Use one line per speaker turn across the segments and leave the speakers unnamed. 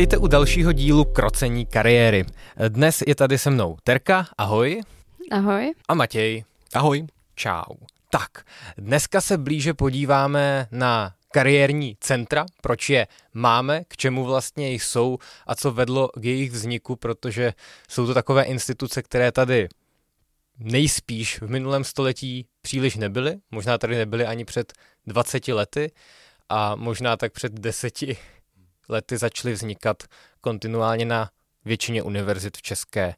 Vítejte u dalšího dílu Krocení kariéry. Dnes je tady se mnou Terka, ahoj.
Ahoj.
A Matěj.
Ahoj.
Čau. Tak, dneska se blíže podíváme na kariérní centra, proč je máme, k čemu vlastně jsou a co vedlo k jejich vzniku, protože jsou to takové instituce, které tady nejspíš v minulém století příliš nebyly, možná tady nebyly ani před 20 lety a možná tak před deseti lety začaly vznikat kontinuálně na většině univerzit v České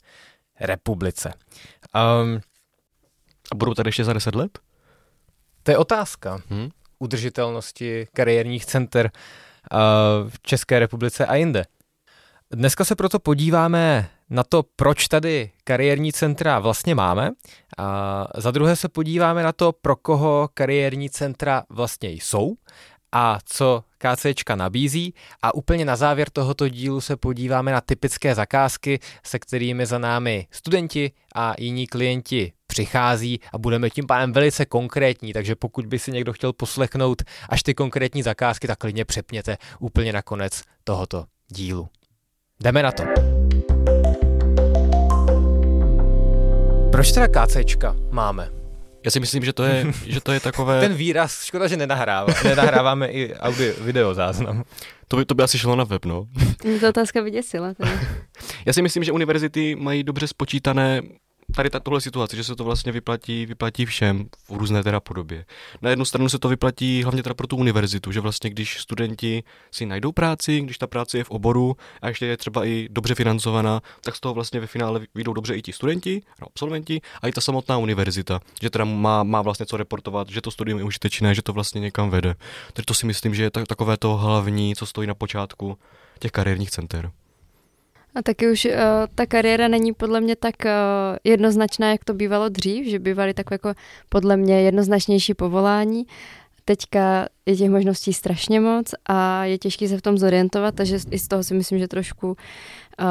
republice. Um,
a budou tady ještě za deset let?
To je otázka hmm? udržitelnosti kariérních center uh, v České republice a jinde. Dneska se proto podíváme na to, proč tady kariérní centra vlastně máme. A za druhé se podíváme na to, pro koho kariérní centra vlastně jsou a co KCčka nabízí a úplně na závěr tohoto dílu se podíváme na typické zakázky, se kterými za námi studenti a jiní klienti přichází a budeme tím pádem velice konkrétní, takže pokud by si někdo chtěl poslechnout až ty konkrétní zakázky, tak klidně přepněte úplně na konec tohoto dílu. Jdeme na to. Proč teda KCčka máme?
Já si myslím, že to je, že to je takové...
Ten výraz, škoda, že nenahrává. Nenahráváme i audio, video záznam.
To by, to by asi šlo na web, no.
Mě to otázka vyděsila. Teda.
Já si myslím, že univerzity mají dobře spočítané tady ta, tohle situace, že se to vlastně vyplatí, vyplatí všem v různé teda podobě. Na jednu stranu se to vyplatí hlavně teda pro tu univerzitu, že vlastně když studenti si najdou práci, když ta práce je v oboru a ještě je třeba i dobře financovaná, tak z toho vlastně ve finále vyjdou dobře i ti studenti, absolventi a i ta samotná univerzita, že teda má, má vlastně co reportovat, že to studium je užitečné, že to vlastně někam vede. Takže to si myslím, že je takové to hlavní, co stojí na počátku těch kariérních center.
A taky už uh, ta kariéra není podle mě tak uh, jednoznačná, jak to bývalo dřív, že bývaly takové jako podle mě jednoznačnější povolání. Teďka je těch možností strašně moc a je těžké se v tom zorientovat, takže i z toho si myslím, že trošku uh,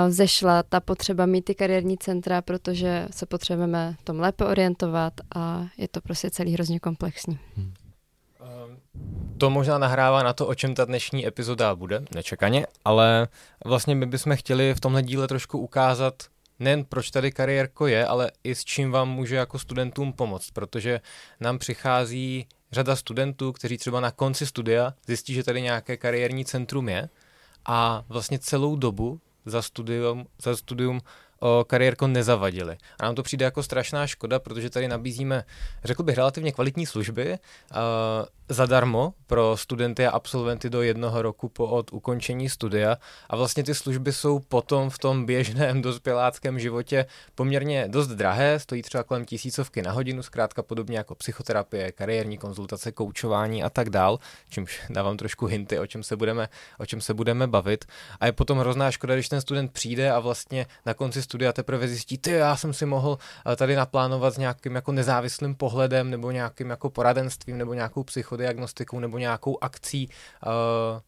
zešla ta potřeba mít ty kariérní centra, protože se potřebujeme tom lépe orientovat a je to prostě celý hrozně komplexní.
To možná nahrává na to, o čem ta dnešní epizoda bude, nečekaně, ale vlastně my bychom chtěli v tomhle díle trošku ukázat, nejen proč tady kariérko je, ale i s čím vám může jako studentům pomoct, protože nám přichází řada studentů, kteří třeba na konci studia zjistí, že tady nějaké kariérní centrum je a vlastně celou dobu za studium, za studium o kariérko nezavadili. A nám to přijde jako strašná škoda, protože tady nabízíme, řekl bych, relativně kvalitní služby uh, zadarmo pro studenty a absolventy do jednoho roku po od ukončení studia a vlastně ty služby jsou potom v tom běžném dospěláckém životě poměrně dost drahé, stojí třeba kolem tisícovky na hodinu, zkrátka podobně jako psychoterapie, kariérní konzultace, koučování a tak dál, čímž dávám trošku hinty, o čem se budeme, o čem se budeme bavit. A je potom hrozná škoda, když ten student přijde a vlastně na konci studia teprve zjistí, ty, já jsem si mohl eh, tady naplánovat s nějakým jako nezávislým pohledem nebo nějakým jako poradenstvím nebo nějakou psychodiagnostikou nebo nějakou akcí uh,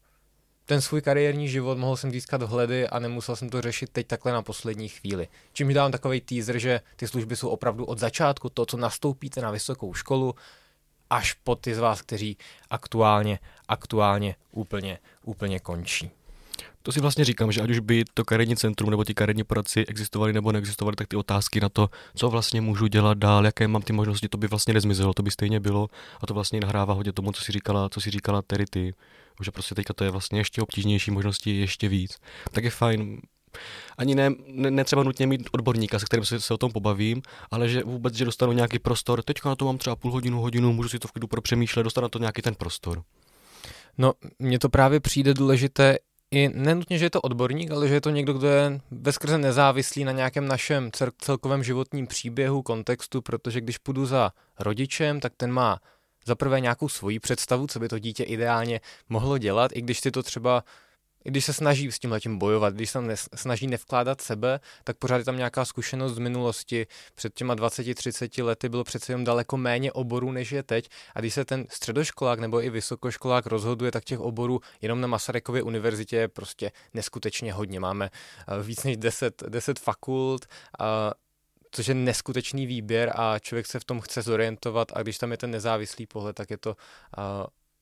ten svůj kariérní život mohl jsem získat vhledy a nemusel jsem to řešit teď takhle na poslední chvíli. Čím dávám takový teaser, že ty služby jsou opravdu od začátku, to, co nastoupíte na vysokou školu, až po ty z vás, kteří aktuálně, aktuálně úplně, úplně končí.
To si vlastně říkám, že ať už by to kariérní centrum nebo ti kariérní poradci existovali nebo neexistovali, tak ty otázky na to, co vlastně můžu dělat dál, jaké mám ty možnosti, to by vlastně nezmizelo, to by stejně bylo a to vlastně nahrává hodně tomu, co si říkala, co si říkala Terry ty, že prostě teďka to je vlastně ještě obtížnější, možnosti ještě víc. Tak je fajn, ani ne, ne, ne třeba nutně mít odborníka, se kterým se, se o tom pobavím, ale že vůbec, že dostanu nějaký prostor, teďka na to mám třeba půl hodinu, hodinu, můžu si to v klidu propřemýšlet, dostanu na to nějaký ten prostor.
No, mně to právě přijde důležité i nenutně, že je to odborník, ale že je to někdo, kdo je veskrze nezávislý na nějakém našem celkovém životním příběhu, kontextu, protože když půjdu za rodičem, tak ten má za prvé nějakou svoji představu, co by to dítě ideálně mohlo dělat, i když si to třeba když se snaží s tím letím bojovat, když se snaží nevkládat sebe, tak pořád je tam nějaká zkušenost z minulosti. Před těma 20-30 lety bylo přece jen daleko méně oborů, než je teď. A když se ten středoškolák nebo i vysokoškolák rozhoduje, tak těch oborů jenom na Masarykově univerzitě je prostě neskutečně hodně. Máme eh, víc než 10, 10 fakult, a což je neskutečný výběr a člověk se v tom chce zorientovat a když tam je ten nezávislý pohled, tak je to uh,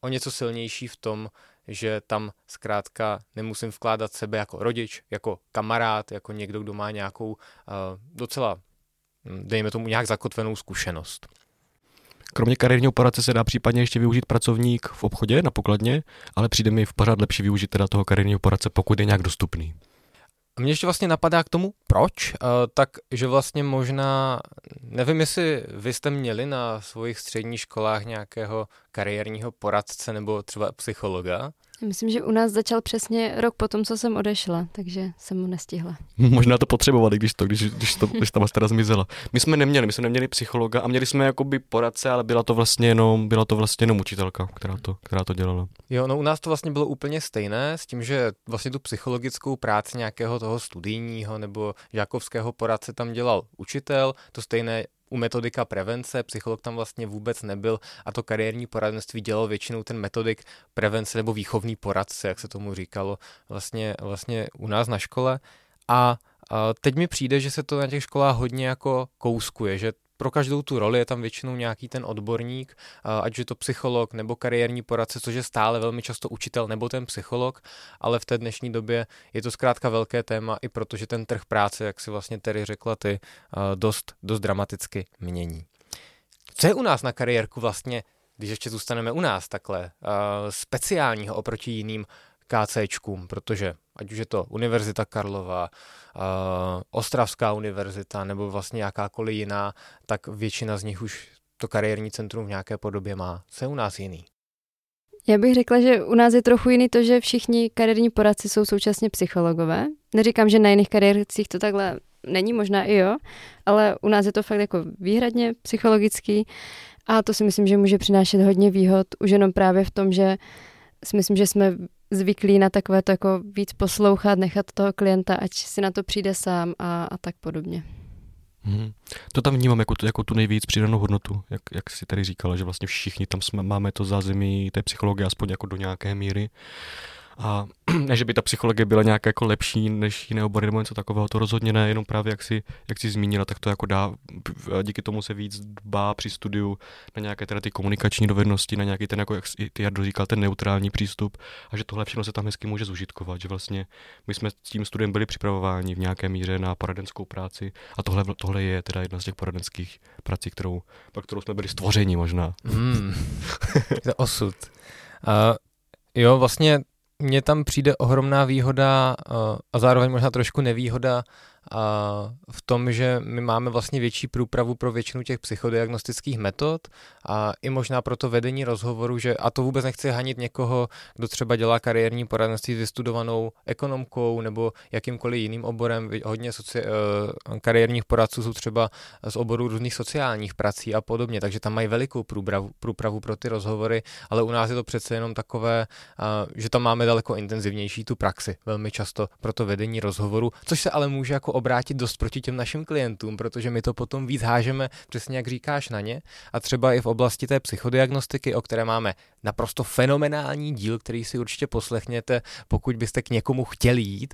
o něco silnější v tom, že tam zkrátka nemusím vkládat sebe jako rodič, jako kamarád, jako někdo, kdo má nějakou uh, docela, hm, dejme tomu, nějak zakotvenou zkušenost.
Kromě kariérního poradce se dá případně ještě využít pracovník v obchodě na pokladně, ale přijde mi v pořád lepší využít teda toho kariérního poradce, pokud je nějak dostupný.
A mě ještě vlastně napadá k tomu, proč, uh, tak že vlastně možná, nevím, jestli vy jste měli na svých středních školách nějakého kariérního poradce nebo třeba psychologa,
Myslím, že u nás začal přesně rok potom, co jsem odešla, takže jsem mu nestihla.
Možná to potřebovali, když, to, když, když, to, když ta mastera zmizela. My jsme neměli, my jsme neměli psychologa a měli jsme jakoby poradce, ale byla to vlastně jenom, byla to vlastně jenom učitelka, která to, která to dělala.
Jo, no u nás to vlastně bylo úplně stejné s tím, že vlastně tu psychologickou práci nějakého toho studijního nebo žákovského poradce tam dělal učitel, to stejné u metodika prevence, psycholog tam vlastně vůbec nebyl a to kariérní poradenství dělal většinou ten metodik prevence nebo výchovný poradce, jak se tomu říkalo vlastně, vlastně u nás na škole. A teď mi přijde, že se to na těch školách hodně jako kouskuje, že pro každou tu roli je tam většinou nějaký ten odborník, ať je to psycholog nebo kariérní poradce, což je stále velmi často učitel nebo ten psycholog, ale v té dnešní době je to zkrátka velké téma i protože ten trh práce, jak si vlastně Terry řekla ty, dost, dost dramaticky mění. Co je u nás na kariérku vlastně, když ještě zůstaneme u nás takhle, speciálního oproti jiným KCčkům, protože ať už je to Univerzita Karlova, uh, Ostravská univerzita nebo vlastně jakákoliv jiná, tak většina z nich už to kariérní centrum v nějaké podobě má. Co je u nás jiný?
Já bych řekla, že u nás je trochu jiný to, že všichni kariérní poradci jsou současně psychologové. Neříkám, že na jiných kariércích to takhle není, možná i jo, ale u nás je to fakt jako výhradně psychologický a to si myslím, že může přinášet hodně výhod už jenom právě v tom, že si myslím, že jsme zvyklí na takové to jako víc poslouchat, nechat toho klienta, ať si na to přijde sám a, a tak podobně.
Hmm. To tam vnímám jako jako tu nejvíc přidanou hodnotu, jak, jak si tady říkala, že vlastně všichni tam jsme, máme to zázemí té psychologie aspoň jako do nějaké míry. A ne, že by ta psychologie byla nějak jako lepší než jiné obory nebo něco takového, to rozhodně ne, jenom právě jak si, jak si zmínila, tak to jako dá, díky tomu se víc dbá při studiu na nějaké teda ty komunikační dovednosti, na nějaký ten, jako jak ty Jardo říkal, ten neutrální přístup a že tohle všechno se tam hezky může zužitkovat, že vlastně my jsme s tím studiem byli připravováni v nějaké míře na poradenskou práci a tohle, tohle je teda jedna z těch poradenských prací, kterou, pro kterou jsme byli stvořeni možná.
Hmm. to osud. Uh, jo, vlastně mně tam přijde ohromná výhoda uh, a zároveň možná trošku nevýhoda v tom, že my máme vlastně větší průpravu pro většinu těch psychodiagnostických metod a i možná pro to vedení rozhovoru, že a to vůbec nechci hanit někoho, kdo třeba dělá kariérní poradenství s vystudovanou ekonomkou nebo jakýmkoliv jiným oborem. Hodně soci, uh, kariérních poradců jsou třeba z oboru různých sociálních prací a podobně, takže tam mají velikou průpravu, průpravu pro ty rozhovory, ale u nás je to přece jenom takové, uh, že tam máme daleko intenzivnější tu praxi, velmi často pro to vedení rozhovoru, což se ale může jako obrátit dost proti těm našim klientům, protože my to potom víc hážeme, přesně jak říkáš na ně. A třeba i v oblasti té psychodiagnostiky, o které máme naprosto fenomenální díl, který si určitě poslechněte, pokud byste k někomu chtěli jít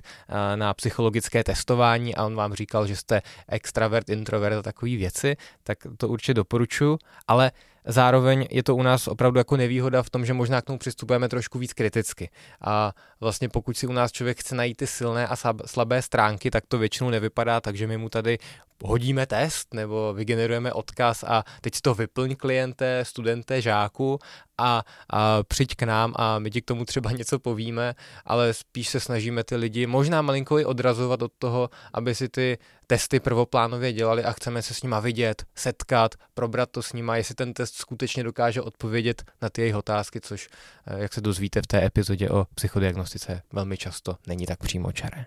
na psychologické testování a on vám říkal, že jste extravert, introvert a takové věci, tak to určitě doporučuji. Ale Zároveň je to u nás opravdu jako nevýhoda v tom, že možná k tomu přistupujeme trošku víc kriticky. A vlastně pokud si u nás člověk chce najít ty silné a slabé stránky, tak to většinou nevypadá, takže my mu tady hodíme test nebo vygenerujeme odkaz a teď to vyplň kliente, studenté, žáku a, a přijď k nám a my ti k tomu třeba něco povíme, ale spíš se snažíme ty lidi možná malinko i odrazovat od toho, aby si ty testy prvoplánově dělali a chceme se s nima vidět, setkat, probrat to s nima, jestli ten test skutečně dokáže odpovědět na ty jejich otázky, což, eh, jak se dozvíte v té epizodě o psychodiagnostice, velmi často není tak přímo čaré.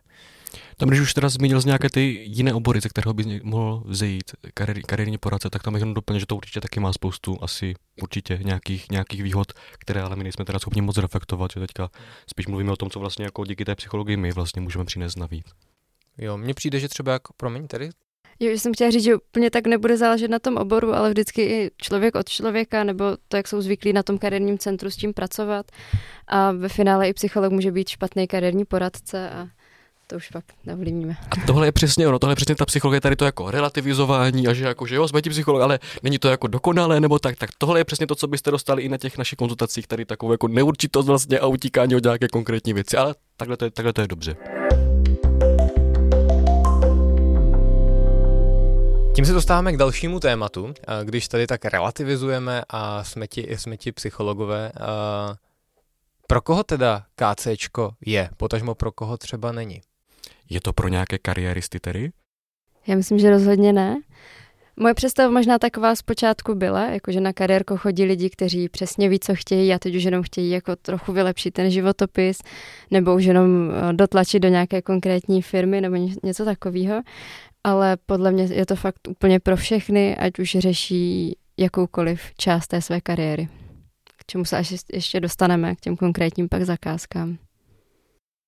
Tam, když už teda zmínil z nějaké ty jiné obory, ze kterého by mohl vzejít kariér, kariérní poradce, tak tam jenom doplně, že to určitě taky má spoustu asi určitě nějakých, nějakých výhod, které ale my nejsme teda schopni moc reflektovat, že teďka spíš mluvíme o tom, co vlastně jako díky té psychologii my vlastně můžeme přinést navíc.
Jo, mně přijde, že třeba jako, promiň, tady
Jo, že jsem chtěla říct, že úplně tak nebude záležet na tom oboru, ale vždycky i člověk od člověka, nebo to, jak jsou zvyklí na tom kariérním centru s tím pracovat. A ve finále i psycholog může být špatný kariérní poradce a to už fakt neovlivníme.
A tohle je přesně ono, tohle je přesně ta psychologie, tady to jako relativizování a že jako, že jo, jsme ti psycholog, ale není to jako dokonalé nebo tak, tak tohle je přesně to, co byste dostali i na těch našich konzultacích, tady takovou jako neurčitost vlastně a utíkání od nějaké konkrétní věci, ale takhle to je, takhle to je dobře.
Tím se dostáváme k dalšímu tématu, když tady tak relativizujeme a jsme ti, jsme ti psychologové. Pro koho teda KCčko je, potažmo pro koho třeba není?
Je to pro nějaké kariéristy tedy?
Já myslím, že rozhodně ne. Moje představa možná taková zpočátku byla, jakože na kariérko chodí lidi, kteří přesně ví, co chtějí a teď už jenom chtějí jako trochu vylepšit ten životopis nebo už jenom eh, dotlačit do nějaké konkrétní firmy nebo něco takového ale podle mě je to fakt úplně pro všechny, ať už řeší jakoukoliv část té své kariéry. K čemu se až ještě dostaneme, k těm konkrétním pak zakázkám.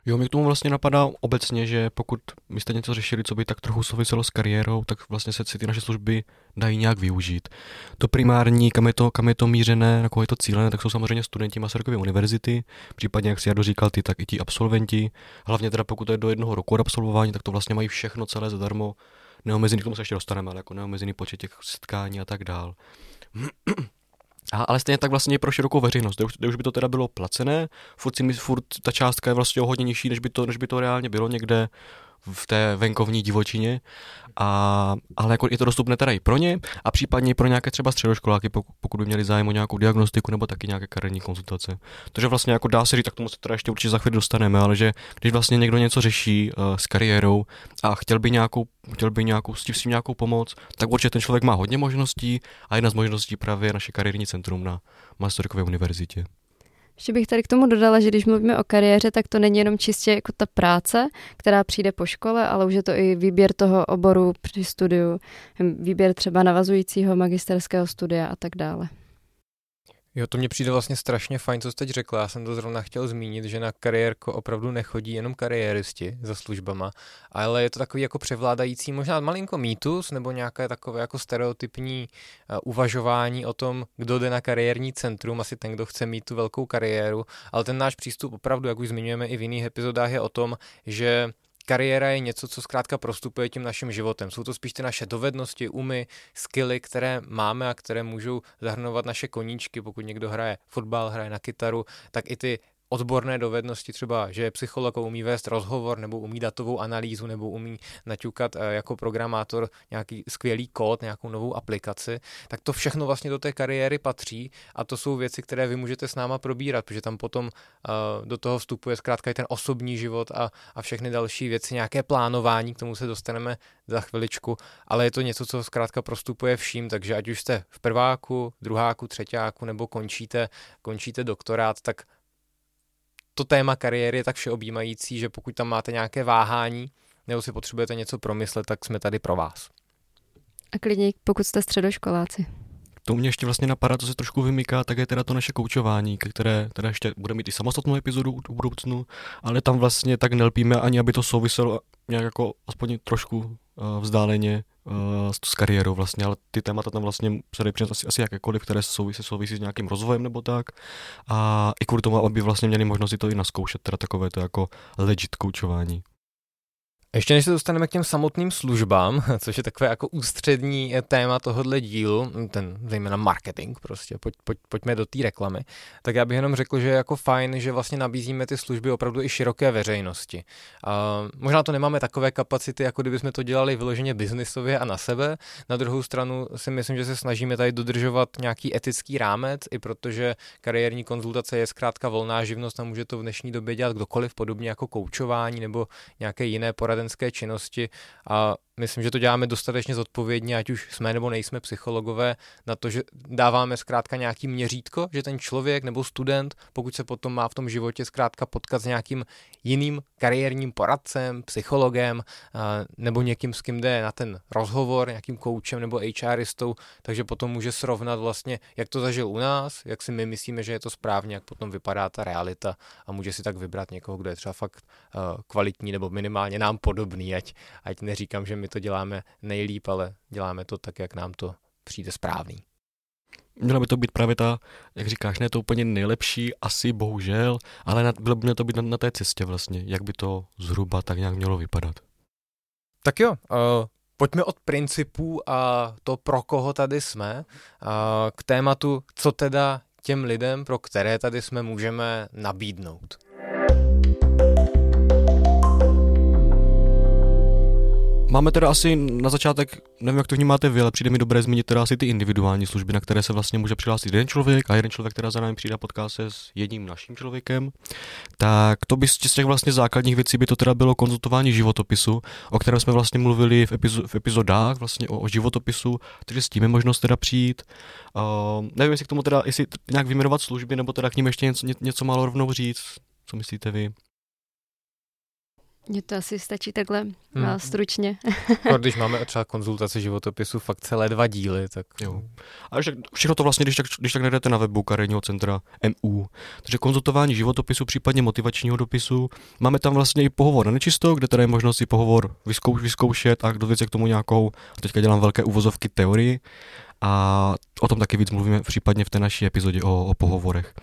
Jo, mi k tomu vlastně napadá obecně, že pokud my jste něco řešili, co by tak trochu souviselo s kariérou, tak vlastně se ty naše služby dají nějak využít. To primární, kam je to, kam je to mířené, na koho je to cílené, tak jsou samozřejmě studenti Masarykovy univerzity, případně, jak si já doříkal ty, tak i ti absolventi. Hlavně teda pokud to je do jednoho roku od absolvování, tak to vlastně mají všechno celé zadarmo. Neomezený, k tomu se ještě dostaneme, ale jako neomezený počet těch setkání a tak dál. A, ale stejně tak vlastně pro širokou veřejnost, kde už, kde už by to teda bylo placené, furt, si, furt ta částka je vlastně o hodně nižší, než by to, než by to reálně bylo někde v té venkovní divočině, a, ale jako je to dostupné teda i pro ně a případně pro nějaké třeba středoškoláky, pokud by měli zájem o nějakou diagnostiku nebo taky nějaké kariérní konzultace. Takže vlastně jako dá se říct, tak tomu se teda ještě určitě za chvíli dostaneme, ale že když vlastně někdo něco řeší uh, s kariérou a chtěl by nějakou, chtěl by nějakou, s tím nějakou pomoc, tak určitě ten člověk má hodně možností a jedna z možností právě naše kariérní centrum na Masarykově univerzitě.
Ještě bych tady k tomu dodala, že když mluvíme o kariéře, tak to není jenom čistě jako ta práce, která přijde po škole, ale už je to i výběr toho oboru při studiu, výběr třeba navazujícího magisterského studia a tak dále.
Jo, to mě přijde vlastně strašně fajn, co jsi teď řekla. Já jsem to zrovna chtěl zmínit, že na kariérko opravdu nechodí jenom kariéristi za službama, ale je to takový jako převládající možná malinko mýtus nebo nějaké takové jako stereotypní uh, uvažování o tom, kdo jde na kariérní centrum, asi ten, kdo chce mít tu velkou kariéru, ale ten náš přístup opravdu, jak už zmiňujeme i v jiných epizodách, je o tom, že kariéra je něco, co zkrátka prostupuje tím naším životem. Jsou to spíš ty naše dovednosti, umy, skily, které máme a které můžou zahrnovat naše koníčky. Pokud někdo hraje fotbal, hraje na kytaru, tak i ty odborné dovednosti, třeba, že je psycholog, umí vést rozhovor, nebo umí datovou analýzu, nebo umí naťukat eh, jako programátor nějaký skvělý kód, nějakou novou aplikaci, tak to všechno vlastně do té kariéry patří a to jsou věci, které vy můžete s náma probírat, protože tam potom uh, do toho vstupuje zkrátka i ten osobní život a, a všechny další věci, nějaké plánování, k tomu se dostaneme za chviličku, ale je to něco, co zkrátka prostupuje vším, takže ať už jste v prváku, druháku, třetíku nebo končíte, končíte doktorát, tak to téma kariéry je tak všeobjímající, že pokud tam máte nějaké váhání nebo si potřebujete něco promyslet, tak jsme tady pro vás.
A klidně, pokud jste středoškoláci.
To mě ještě vlastně napadá, co se trošku vymyká, tak je teda to naše koučování, které teda ještě bude mít i samostatnou epizodu u budoucnu, ale tam vlastně tak nelpíme ani, aby to souviselo nějak jako aspoň trošku vzdáleně uh, s kariérou vlastně, ale ty témata tam vlastně se dají asi, asi jakékoliv, které souvisí, souvisí s nějakým rozvojem nebo tak. A i kvůli tomu, aby vlastně měli možnost to i naskoušet, teda takové to jako legit koučování.
Ještě než se dostaneme k těm samotným službám, což je takové jako ústřední téma tohohle dílu, ten zejména marketing prostě, pojď, pojď, pojďme do té reklamy, tak já bych jenom řekl, že je jako fajn, že vlastně nabízíme ty služby opravdu i široké veřejnosti. A možná to nemáme takové kapacity, jako kdybychom to dělali vyloženě biznisově a na sebe. Na druhou stranu si myslím, že se snažíme tady dodržovat nějaký etický rámec, i protože kariérní konzultace je zkrátka volná živnost a může to v dnešní době dělat kdokoliv, podobně jako koučování nebo nějaké jiné poradenské činnosti a myslím, že to děláme dostatečně zodpovědně, ať už jsme nebo nejsme psychologové, na to, že dáváme zkrátka nějaký měřítko, že ten člověk nebo student, pokud se potom má v tom životě zkrátka potkat s nějakým jiným kariérním poradcem, psychologem nebo někým, s kým jde na ten rozhovor, nějakým koučem nebo HRistou, takže potom může srovnat vlastně, jak to zažil u nás, jak si my myslíme, že je to správně, jak potom vypadá ta realita a může si tak vybrat někoho, kdo je třeba fakt kvalitní nebo minimálně nám podobný, ať, ať neříkám, že my to děláme nejlíp, ale děláme to tak, jak nám to přijde správný.
Měla by to být právě ta, jak říkáš, ne to úplně nejlepší, asi bohužel, ale na, bylo by mě to být na, na té cestě vlastně, jak by to zhruba tak nějak mělo vypadat.
Tak jo, uh, pojďme od principů a to, pro koho tady jsme, uh, k tématu, co teda těm lidem, pro které tady jsme, můžeme nabídnout.
Máme teda asi na začátek, nevím, jak to vnímáte vy, ale přijde mi dobré zmínit teda asi ty individuální služby, na které se vlastně může přihlásit jeden člověk a jeden člověk, která za námi přijde a potká se s jedním naším člověkem. Tak to by z těch vlastně základních věcí by to teda bylo konzultování životopisu, o kterém jsme vlastně mluvili v, epizo- v epizodách vlastně o, o životopisu, takže s tím je možnost teda přijít. Uh, nevím, jestli k tomu teda, jestli nějak vyjmenovat služby, nebo teda k ním ještě něco, něco málo rovnou říct. Co myslíte vy?
Mně to asi stačí takhle hmm. stručně.
No, když máme třeba konzultace životopisu fakt celé dva díly, tak...
Jo. A všechno to vlastně, když tak, když tak najdete na webu kariérního centra MU. Takže konzultování životopisu, případně motivačního dopisu. Máme tam vlastně i pohovor na nečisto, kde tady je možnost si pohovor vyzkouš, vyzkoušet a kdo věc k tomu nějakou, teďka dělám velké uvozovky teorii, a o tom taky víc mluvíme případně v té naší epizodě o, o pohovorech.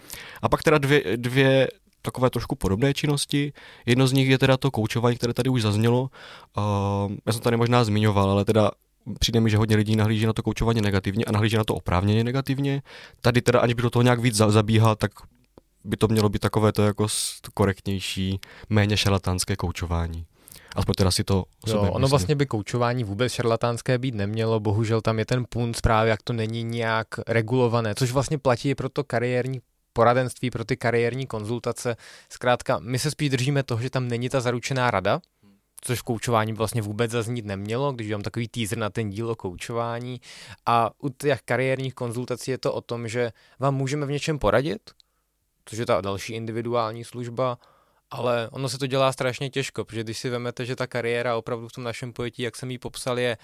A pak teda dvě, dvě takové trošku podobné činnosti. Jedno z nich je teda to koučování, které tady už zaznělo. Uh, já jsem tady možná zmiňoval, ale teda přijde mi, že hodně lidí nahlíží na to koučování negativně a nahlíží na to oprávněně negativně. Tady teda, aniž by do toho nějak víc zabíhal, tak by to mělo být takové to jako korektnější, méně šarlatánské koučování. Aspoň teda si to
jo, Ono myslím. vlastně by koučování vůbec šarlatánské být nemělo, bohužel tam je ten punt právě, jak to není nějak regulované, což vlastně platí i pro to kariérní poradenství, pro ty kariérní konzultace. Zkrátka, my se spíš držíme toho, že tam není ta zaručená rada, což v koučování vlastně vůbec zaznít nemělo, když mám takový teaser na ten díl o koučování. A u těch kariérních konzultací je to o tom, že vám můžeme v něčem poradit, což je ta další individuální služba, ale ono se to dělá strašně těžko, protože když si vezmete, že ta kariéra opravdu v tom našem pojetí, jak jsem ji popsal, je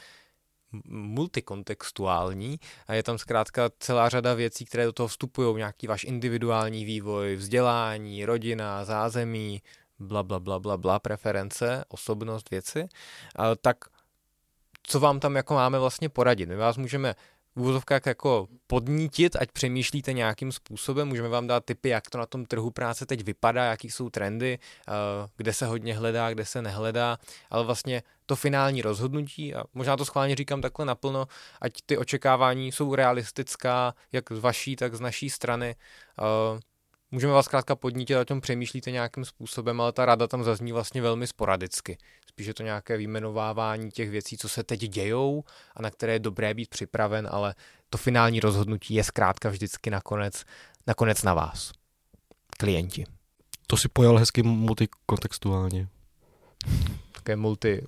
multikontextuální a je tam zkrátka celá řada věcí, které do toho vstupují, nějaký váš individuální vývoj, vzdělání, rodina, zázemí, bla, bla, bla, bla, bla, preference, osobnost, věci, tak co vám tam jako máme vlastně poradit? My vás můžeme v úvozovkách jako podnítit, ať přemýšlíte nějakým způsobem. Můžeme vám dát tipy, jak to na tom trhu práce teď vypadá, jaký jsou trendy, eh, kde se hodně hledá, kde se nehledá, ale vlastně to finální rozhodnutí, a možná to schválně říkám takhle naplno, ať ty očekávání jsou realistická, jak z vaší, tak z naší strany, eh, Můžeme vás zkrátka podnítit, o tom přemýšlíte nějakým způsobem, ale ta rada tam zazní vlastně velmi sporadicky. Spíš je to nějaké výjmenovávání těch věcí, co se teď dějou a na které je dobré být připraven, ale to finální rozhodnutí je zkrátka vždycky nakonec, nakonec na vás, klienti.
To si pojal hezky multikontextuálně.
Také multi,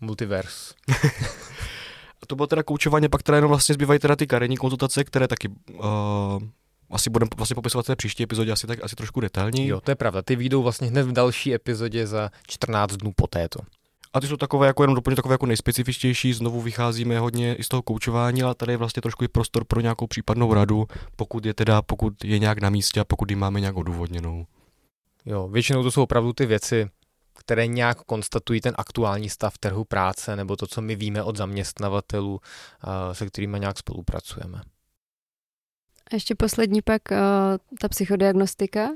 multivers.
to bylo teda koučování, pak teda jenom vlastně zbývají teda ty kariérní konzultace, které taky uh, asi budeme vlastně popisovat té příští epizodě asi tak asi trošku detailněji.
Jo, to je pravda. Ty výjdou vlastně hned v další epizodě za 14 dnů po této.
A ty jsou takové jako jenom doplně takové jako nejspecifičtější, znovu vycházíme hodně i z toho koučování, ale tady je vlastně trošku i prostor pro nějakou případnou radu, pokud je teda, pokud je nějak na místě a pokud ji máme nějak odůvodněnou.
Jo, většinou to jsou opravdu ty věci, které nějak konstatují ten aktuální stav trhu práce nebo to, co my víme od zaměstnavatelů, se kterými nějak spolupracujeme.
A ještě poslední pak uh, ta psychodiagnostika,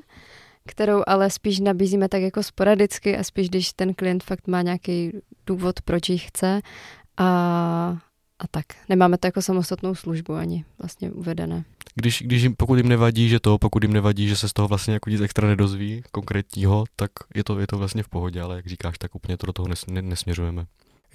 kterou ale spíš nabízíme tak jako sporadicky a spíš, když ten klient fakt má nějaký důvod, proč ji chce a, a tak. Nemáme to jako samostatnou službu ani vlastně uvedené.
Když, když jim, pokud jim nevadí, že to, pokud jim nevadí, že se z toho vlastně jako nic extra nedozví konkrétního, tak je to, je to vlastně v pohodě, ale jak říkáš, tak úplně to do toho nes, ne, nesměřujeme.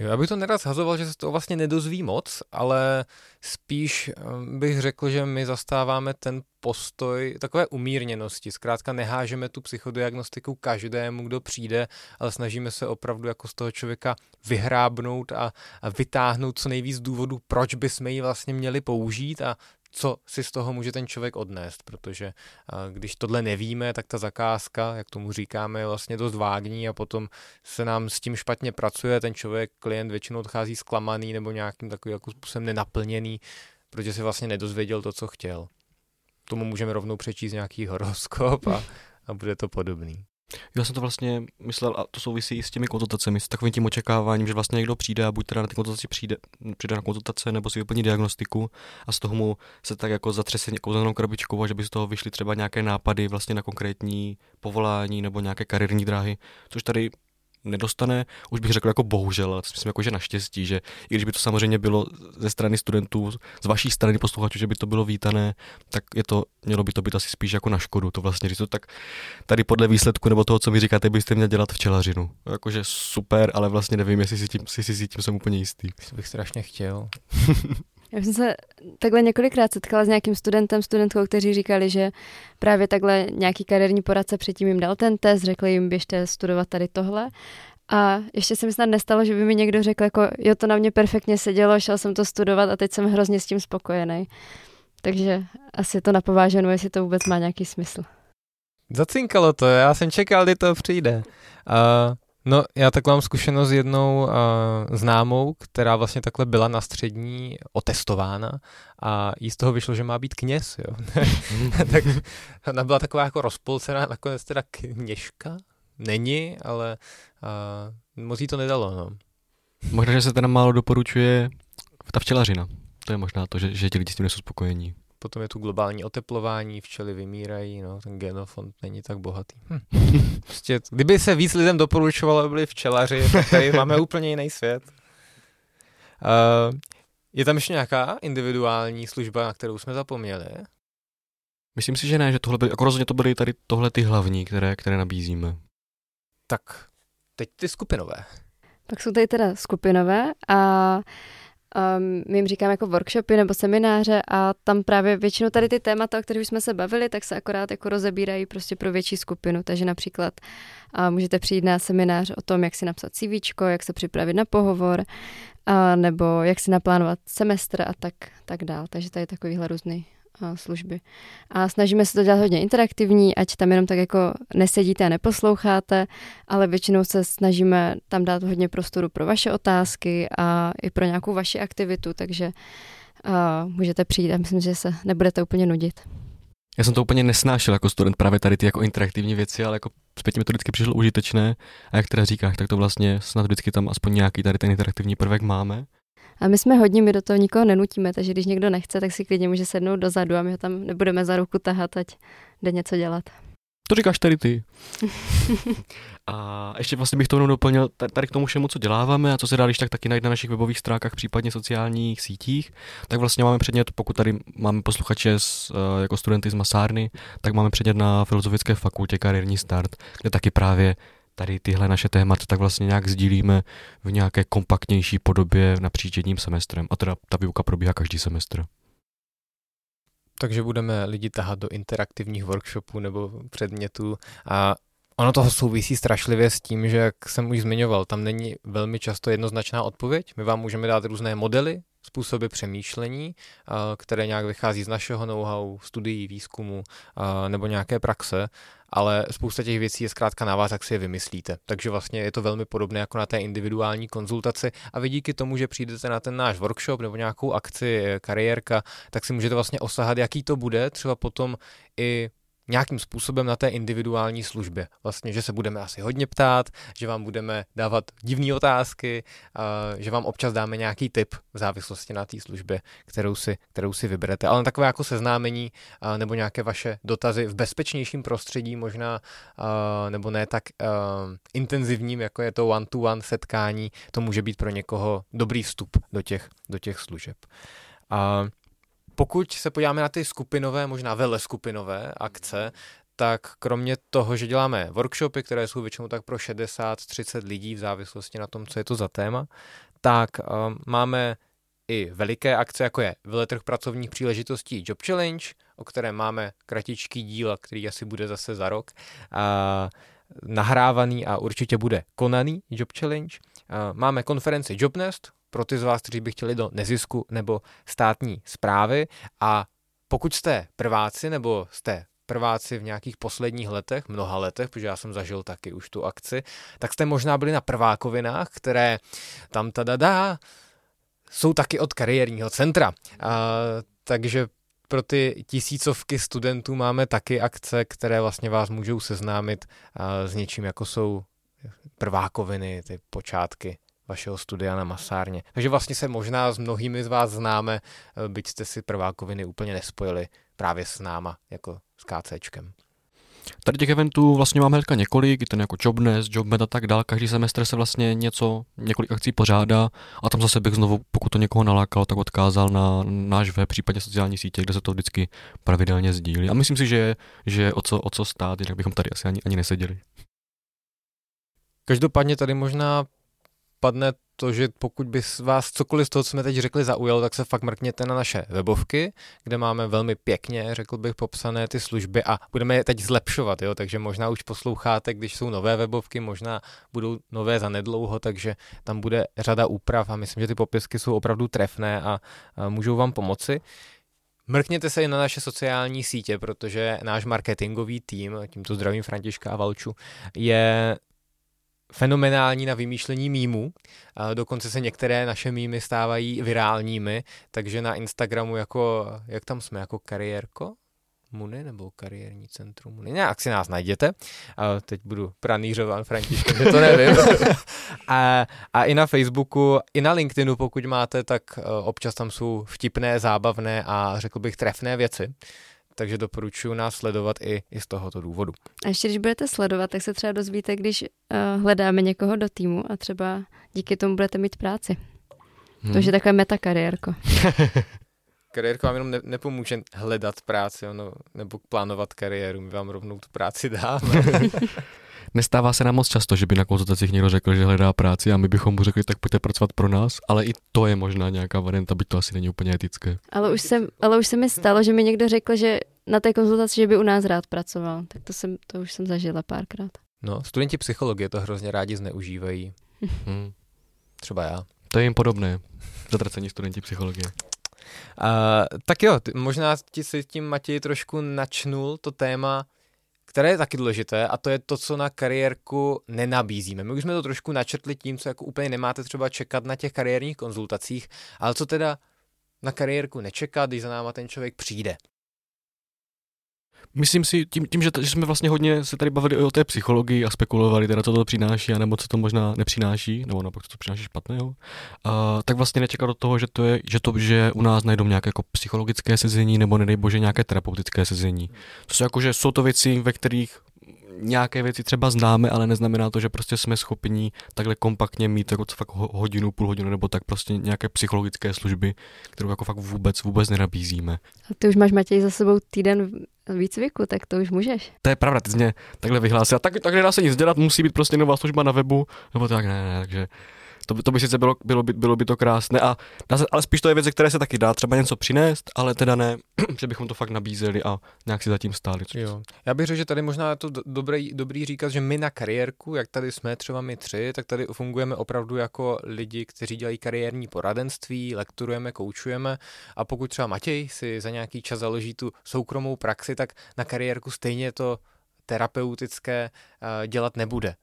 Jo, já bych to nerad zhazoval, že se to vlastně nedozví moc, ale spíš eh, bych řekl, že my zastáváme ten postoj takové umírněnosti. Zkrátka nehážeme tu psychodiagnostiku každému, kdo přijde, ale snažíme se opravdu jako z toho člověka vyhrábnout a, a vytáhnout co nejvíc důvodů, proč bychom ji vlastně měli použít a co si z toho může ten člověk odnést, protože když tohle nevíme, tak ta zakázka, jak tomu říkáme, je vlastně dost vágní a potom se nám s tím špatně pracuje, ten člověk, klient většinou odchází zklamaný nebo nějakým takovým jako způsobem nenaplněný, protože si vlastně nedozvěděl to, co chtěl. Tomu můžeme rovnou přečíst nějaký horoskop a, a bude to podobný.
Já jsem to vlastně myslel, a to souvisí s těmi konzultacemi, s takovým tím očekáváním, že vlastně někdo přijde a buď teda na ty konzultaci přijde, přijde na konzultace, nebo si vyplní diagnostiku a z toho mu se tak jako zatřese kouzelnou krabičkou a že by z toho vyšly třeba nějaké nápady vlastně na konkrétní povolání nebo nějaké kariérní dráhy, což tady nedostane, už bych řekl jako bohužel, ale myslím jako, že naštěstí, že i když by to samozřejmě bylo ze strany studentů, z vaší strany posluchačů, že by to bylo vítané, tak je to, mělo by to být asi spíš jako na škodu, to vlastně říct, tak tady podle výsledku nebo toho, co mi říkáte, byste měl dělat včelařinu. Jakože super, ale vlastně nevím, jestli si tím, si, si, si tím jsem úplně jistý.
Bych strašně chtěl.
Já jsem se takhle několikrát setkala s nějakým studentem, studentkou, kteří říkali, že právě takhle nějaký kariérní poradce předtím jim dal ten test, řekli jim, běžte studovat tady tohle. A ještě se mi snad nestalo, že by mi někdo řekl, jako jo, to na mě perfektně sedělo, šel jsem to studovat a teď jsem hrozně s tím spokojený. Takže asi to napováženo, jestli to vůbec má nějaký smysl.
Zacinkalo to, já jsem čekal, kdy to přijde. Uh, No, já tak mám zkušenost s jednou uh, známou, která vlastně takhle byla na střední otestována a jí z toho vyšlo, že má být kněz, jo. tak ona byla taková jako rozpolcená, nakonec teda kněžka, není, ale uh, moc jí to nedalo, no.
Možná, že se teda málo doporučuje ta včelařina. To je možná to, že, že ti lidi s tím nejsou spokojení.
Potom je tu globální oteplování, včely vymírají, no, ten genofond není tak bohatý. Hm. prostě, kdyby se víc lidem doporučovalo, aby byli včelaři, tak tady máme úplně jiný svět. Uh, je tam ještě nějaká individuální služba, na kterou jsme zapomněli?
Myslím si, že ne, že tohle by, jako rozhodně to byly tady tohle ty hlavní, které, které nabízíme.
Tak, teď ty skupinové.
Pak jsou tady teda skupinové a Um, my jim říkáme jako workshopy nebo semináře a tam právě většinou tady ty témata, o kterých jsme se bavili, tak se akorát jako rozebírají prostě pro větší skupinu. Takže například uh, můžete přijít na seminář o tom, jak si napsat CV, jak se připravit na pohovor, uh, nebo jak si naplánovat semestr a tak, tak dál. Takže tady je takovýhle různý služby. A snažíme se to dělat hodně interaktivní, ať tam jenom tak jako nesedíte a neposloucháte, ale většinou se snažíme tam dát hodně prostoru pro vaše otázky a i pro nějakou vaši aktivitu, takže uh, můžete přijít a myslím, že se nebudete úplně nudit.
Já jsem to úplně nesnášel jako student, právě tady ty jako interaktivní věci, ale jako zpětně mi to vždycky přišlo užitečné a jak teda říkáš, tak to vlastně snad vždycky tam aspoň nějaký tady ten interaktivní prvek máme.
A my jsme hodní, my do toho nikoho nenutíme, takže když někdo nechce, tak si klidně může sednout dozadu a my ho tam nebudeme za ruku tahat, ať jde něco dělat.
To říkáš tady ty. a ještě vlastně bych to jenom doplnil tady k tomu všemu, co děláváme a co se dá, když tak taky najít na našich webových stránkách, případně sociálních sítích, tak vlastně máme předmět, pokud tady máme posluchače z, eh, jako studenty z Masárny, tak máme předmět na Filozofické fakultě kariérní start, kde taky právě tady tyhle naše témata tak vlastně nějak sdílíme v nějaké kompaktnější podobě napříč jedním semestrem. A teda ta výuka probíhá každý semestr.
Takže budeme lidi tahat do interaktivních workshopů nebo předmětů a Ono toho souvisí strašlivě s tím, že, jak jsem už zmiňoval, tam není velmi často jednoznačná odpověď. My vám můžeme dát různé modely, způsoby přemýšlení, které nějak vychází z našeho know-how, studií, výzkumu nebo nějaké praxe, ale spousta těch věcí je zkrátka na vás, jak si je vymyslíte. Takže vlastně je to velmi podobné jako na té individuální konzultaci a vy díky tomu, že přijdete na ten náš workshop nebo nějakou akci kariérka, tak si můžete vlastně osahat, jaký to bude, třeba potom i nějakým způsobem na té individuální službě. Vlastně, že se budeme asi hodně ptát, že vám budeme dávat divné otázky, že vám občas dáme nějaký tip v závislosti na té službě, kterou si, kterou si vyberete. Ale takové jako seznámení nebo nějaké vaše dotazy v bezpečnějším prostředí, možná nebo ne tak intenzivním, jako je to one-to-one setkání, to může být pro někoho dobrý vstup do těch, do těch služeb. A pokud se podíváme na ty skupinové, možná vele skupinové akce, tak kromě toho, že děláme workshopy, které jsou většinou tak pro 60-30 lidí v závislosti na tom, co je to za téma, tak uh, máme i veliké akce, jako je Veletrh pracovních příležitostí Job Challenge, o kterém máme kratičký díl, který asi bude zase za rok, uh, nahrávaný a určitě bude konaný Job Challenge. Uh, máme konferenci Jobnest, pro ty z vás, kteří by chtěli do nezisku nebo státní zprávy a pokud jste prváci nebo jste prváci v nějakých posledních letech, mnoha letech, protože já jsem zažil taky už tu akci, tak jste možná byli na prvákovinách, které tam tada jsou taky od kariérního centra. A, takže pro ty tisícovky studentů máme taky akce, které vlastně vás můžou seznámit a, s něčím, jako jsou prvákoviny, ty počátky vašeho studia na masárně. Takže vlastně se možná s mnohými z vás známe, byť jste si prvákoviny úplně nespojili právě s náma, jako s KCčkem.
Tady těch eventů vlastně máme hnedka několik, ten jako Jobness, Jobmed a tak dál. Každý semestr se vlastně něco, několik akcí pořádá a tam zase bych znovu, pokud to někoho nalákal, tak odkázal na náš web, případně sociální sítě, kde se to vždycky pravidelně sdílí. A myslím si, že, že o, co, o co stát, jinak bychom tady asi ani, ani neseděli.
Každopádně tady možná padne to, že pokud by vás cokoliv z toho, co jsme teď řekli, zaujalo, tak se fakt mrkněte na naše webovky, kde máme velmi pěkně, řekl bych, popsané ty služby a budeme je teď zlepšovat, jo? takže možná už posloucháte, když jsou nové webovky, možná budou nové za nedlouho, takže tam bude řada úprav a myslím, že ty popisky jsou opravdu trefné a, a můžou vám pomoci. Mrkněte se i na naše sociální sítě, protože náš marketingový tým, tímto zdravím Františka a Valču, je fenomenální na vymýšlení mýmů. Dokonce se některé naše mýmy stávají virálními, takže na Instagramu jako, jak tam jsme, jako kariérko? Muny nebo kariérní centrum Muny. Nějak si nás najděte. A teď budu pranířován Františkem, že to nevím. a, a i na Facebooku, i na LinkedInu, pokud máte, tak e, občas tam jsou vtipné, zábavné a řekl bych trefné věci takže doporučuji nás sledovat i, i z tohoto důvodu.
A ještě když budete sledovat, tak se třeba dozvíte, když uh, hledáme někoho do týmu a třeba díky tomu budete mít práci. Hmm. To je takové metakariérko.
Kariérko vám jenom ne, nepomůže hledat práci ono, nebo plánovat kariéru, my vám rovnou tu práci dáme.
Nestává se nám moc často, že by na konzultacích někdo řekl, že hledá práci a my bychom mu řekli, tak pojďte pracovat pro nás, ale i to je možná nějaká varianta, byť to asi není úplně etické.
Ale už, se, ale už se mi stalo, že mi někdo řekl, že na té konzultaci, že by u nás rád pracoval. Tak to, jsem, to už jsem zažila párkrát.
No, studenti psychologie to hrozně rádi zneužívají. hmm. Třeba já.
To je jim podobné. Zatracení studenti psychologie.
Uh, tak jo, ty, možná ti si tím Matěj trošku načnul to téma které je taky důležité a to je to, co na kariérku nenabízíme. My už jsme to trošku načrtli tím, co jako úplně nemáte třeba čekat na těch kariérních konzultacích, ale co teda na kariérku nečekat, když za náma ten člověk přijde.
Myslím si, tím, tím že, že jsme vlastně hodně se tady bavili o té psychologii a spekulovali, teda co to přináší, nebo co to možná nepřináší, nebo naopak co to přináší špatného, uh, tak vlastně nečekat do toho, že to je, že to, že u nás najdou nějaké jako psychologické sezení, nebo nedej bože nějaké terapeutické sezení. To jsou jako, že jsou to věci, ve kterých nějaké věci třeba známe, ale neznamená to, že prostě jsme schopni takhle kompaktně mít jako fakt hodinu, půl hodinu nebo tak prostě nějaké psychologické služby, kterou jako fakt vůbec, vůbec nenabízíme.
A ty už máš Matěj za sebou týden výcviku, tak to už můžeš.
To je pravda, ty jsi mě takhle vyhlásil. Tak, tak nedá se nic dělat, musí být prostě nová služba na webu, nebo tak ne, ne, takže to by, to by sice bylo, bylo, by, bylo by to krásné, a, ale spíš to je věc, které se taky dá třeba něco přinést, ale teda ne, že bychom to fakt nabízeli a nějak si zatím stáli.
Jo. Já bych řekl, že tady možná je to dobrý, dobrý říkat, že my na kariérku, jak tady jsme třeba my tři, tak tady fungujeme opravdu jako lidi, kteří dělají kariérní poradenství, lekturujeme, koučujeme a pokud třeba Matěj si za nějaký čas založí tu soukromou praxi, tak na kariérku stejně to terapeutické uh, dělat nebude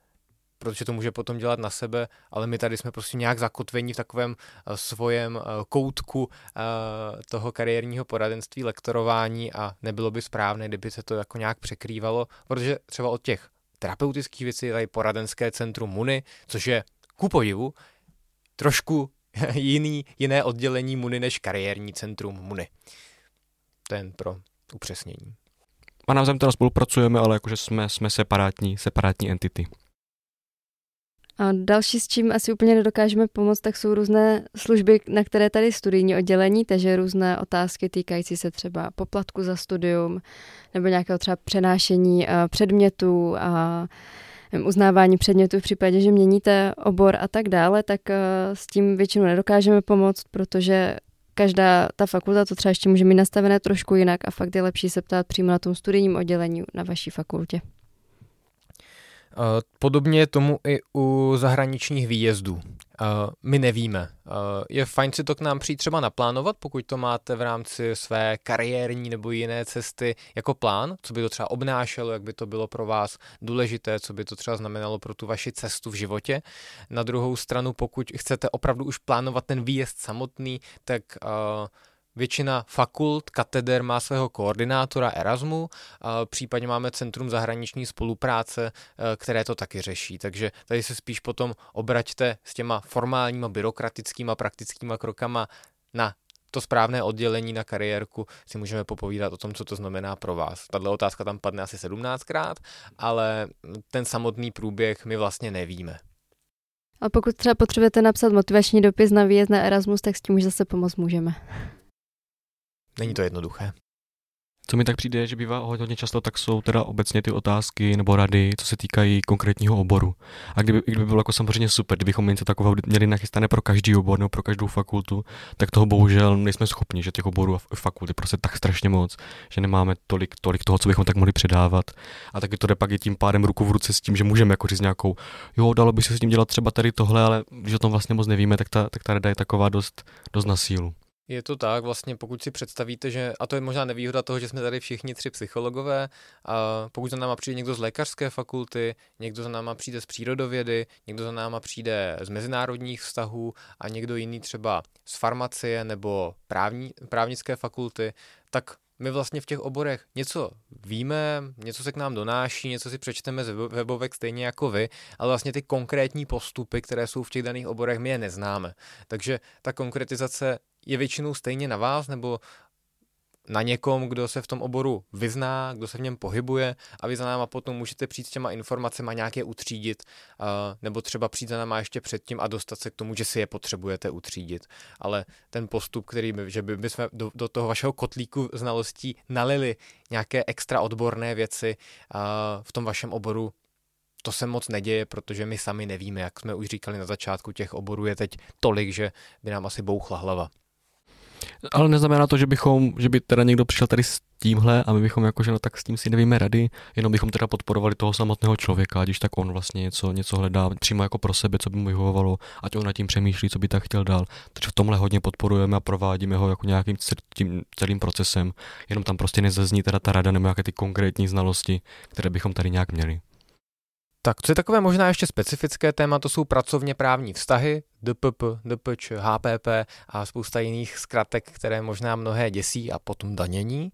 protože to může potom dělat na sebe, ale my tady jsme prostě nějak zakotvení v takovém uh, svojem uh, koutku uh, toho kariérního poradenství, lektorování a nebylo by správné, kdyby se to jako nějak překrývalo, protože třeba od těch terapeutických věcí je tady poradenské centrum MUNI, což je ku podivu trošku jiný, jiné oddělení MUNI než kariérní centrum MUNI. Ten pro upřesnění.
A navzájem teda spolupracujeme, ale jakože jsme, jsme separátní, separátní entity.
A další, s čím asi úplně nedokážeme pomoct, tak jsou různé služby, na které tady studijní oddělení, takže různé otázky týkající se třeba poplatku za studium nebo nějakého třeba přenášení předmětů a uznávání předmětů v případě, že měníte obor a tak dále, tak uh, s tím většinou nedokážeme pomoct, protože každá ta fakulta to třeba ještě může mít nastavené trošku jinak a fakt je lepší se ptát přímo na tom studijním oddělení na vaší fakultě.
Eh, podobně je tomu i u zahraničních výjezdů. Eh, my nevíme. Eh, je fajn si to k nám přijít třeba naplánovat, pokud to máte v rámci své kariérní nebo jiné cesty jako plán, co by to třeba obnášelo, jak by to bylo pro vás důležité, co by to třeba znamenalo pro tu vaši cestu v životě. Na druhou stranu, pokud chcete opravdu už plánovat ten výjezd samotný, tak Většina fakult, kateder má svého koordinátora Erasmu, případně máme Centrum zahraniční spolupráce, e, které to taky řeší. Takže tady se spíš potom obraťte s těma formálníma, byrokratickýma, praktickýma krokama na to správné oddělení na kariérku si můžeme popovídat o tom, co to znamená pro vás. Tato otázka tam padne asi 17krát, ale ten samotný průběh my vlastně nevíme.
A pokud třeba potřebujete napsat motivační dopis na výjezd na Erasmus, tak s tím už zase pomoct můžeme.
Není to jednoduché.
Co mi tak přijde, že bývá hodně často, tak jsou teda obecně ty otázky nebo rady, co se týkají konkrétního oboru. A kdyby, kdyby bylo jako samozřejmě super, kdybychom něco takového měli nachystané pro každý obor nebo pro každou fakultu, tak toho bohužel nejsme schopni, že těch oborů a fakulty prostě tak strašně moc, že nemáme tolik, tolik toho, co bychom tak mohli předávat. A taky to jde pak i tím pádem ruku v ruce s tím, že můžeme jako říct nějakou, jo, dalo by se s tím dělat třeba tady tohle, ale když o tom vlastně moc nevíme, tak ta, tak ta rada je taková dost, dost na sílu.
Je to tak, vlastně pokud si představíte, že, a to je možná nevýhoda toho, že jsme tady všichni tři psychologové, a pokud za náma přijde někdo z lékařské fakulty, někdo za náma přijde z přírodovědy, někdo za náma přijde z mezinárodních vztahů a někdo jiný třeba z farmacie nebo právní, právnické fakulty, tak my vlastně v těch oborech něco víme, něco se k nám donáší, něco si přečteme z webovek stejně jako vy, ale vlastně ty konkrétní postupy, které jsou v těch daných oborech, my je neznáme. Takže ta konkretizace je většinou stejně na vás nebo na někom, kdo se v tom oboru vyzná, kdo se v něm pohybuje a vy za náma potom můžete přijít s těma informacemi nějak je utřídit, nebo třeba přijít za náma ještě předtím a dostat se k tomu, že si je potřebujete utřídit. Ale ten postup, který by, že by bychom do, do toho vašeho kotlíku znalostí nalili nějaké extra odborné věci v tom vašem oboru, to se moc neděje, protože my sami nevíme, jak jsme už říkali na začátku, těch oborů je teď tolik, že by nám asi bouchla hlava.
Ale neznamená to, že bychom, že by teda někdo přišel tady s tímhle a my bychom jakože no tak s tím si nevíme rady, jenom bychom teda podporovali toho samotného člověka, když tak on vlastně něco, něco hledá přímo jako pro sebe, co by mu vyhovovalo, ať on nad tím přemýšlí, co by tak chtěl dál. Takže v tomhle hodně podporujeme a provádíme ho jako nějakým tím celým procesem, jenom tam prostě nezazní teda ta rada nebo nějaké ty konkrétní znalosti, které bychom tady nějak měli.
Tak co je takové možná ještě specifické téma, to jsou pracovně právní vztahy, DPP, DPČ, HPP a spousta jiných zkratek, které možná mnohé děsí a potom danění.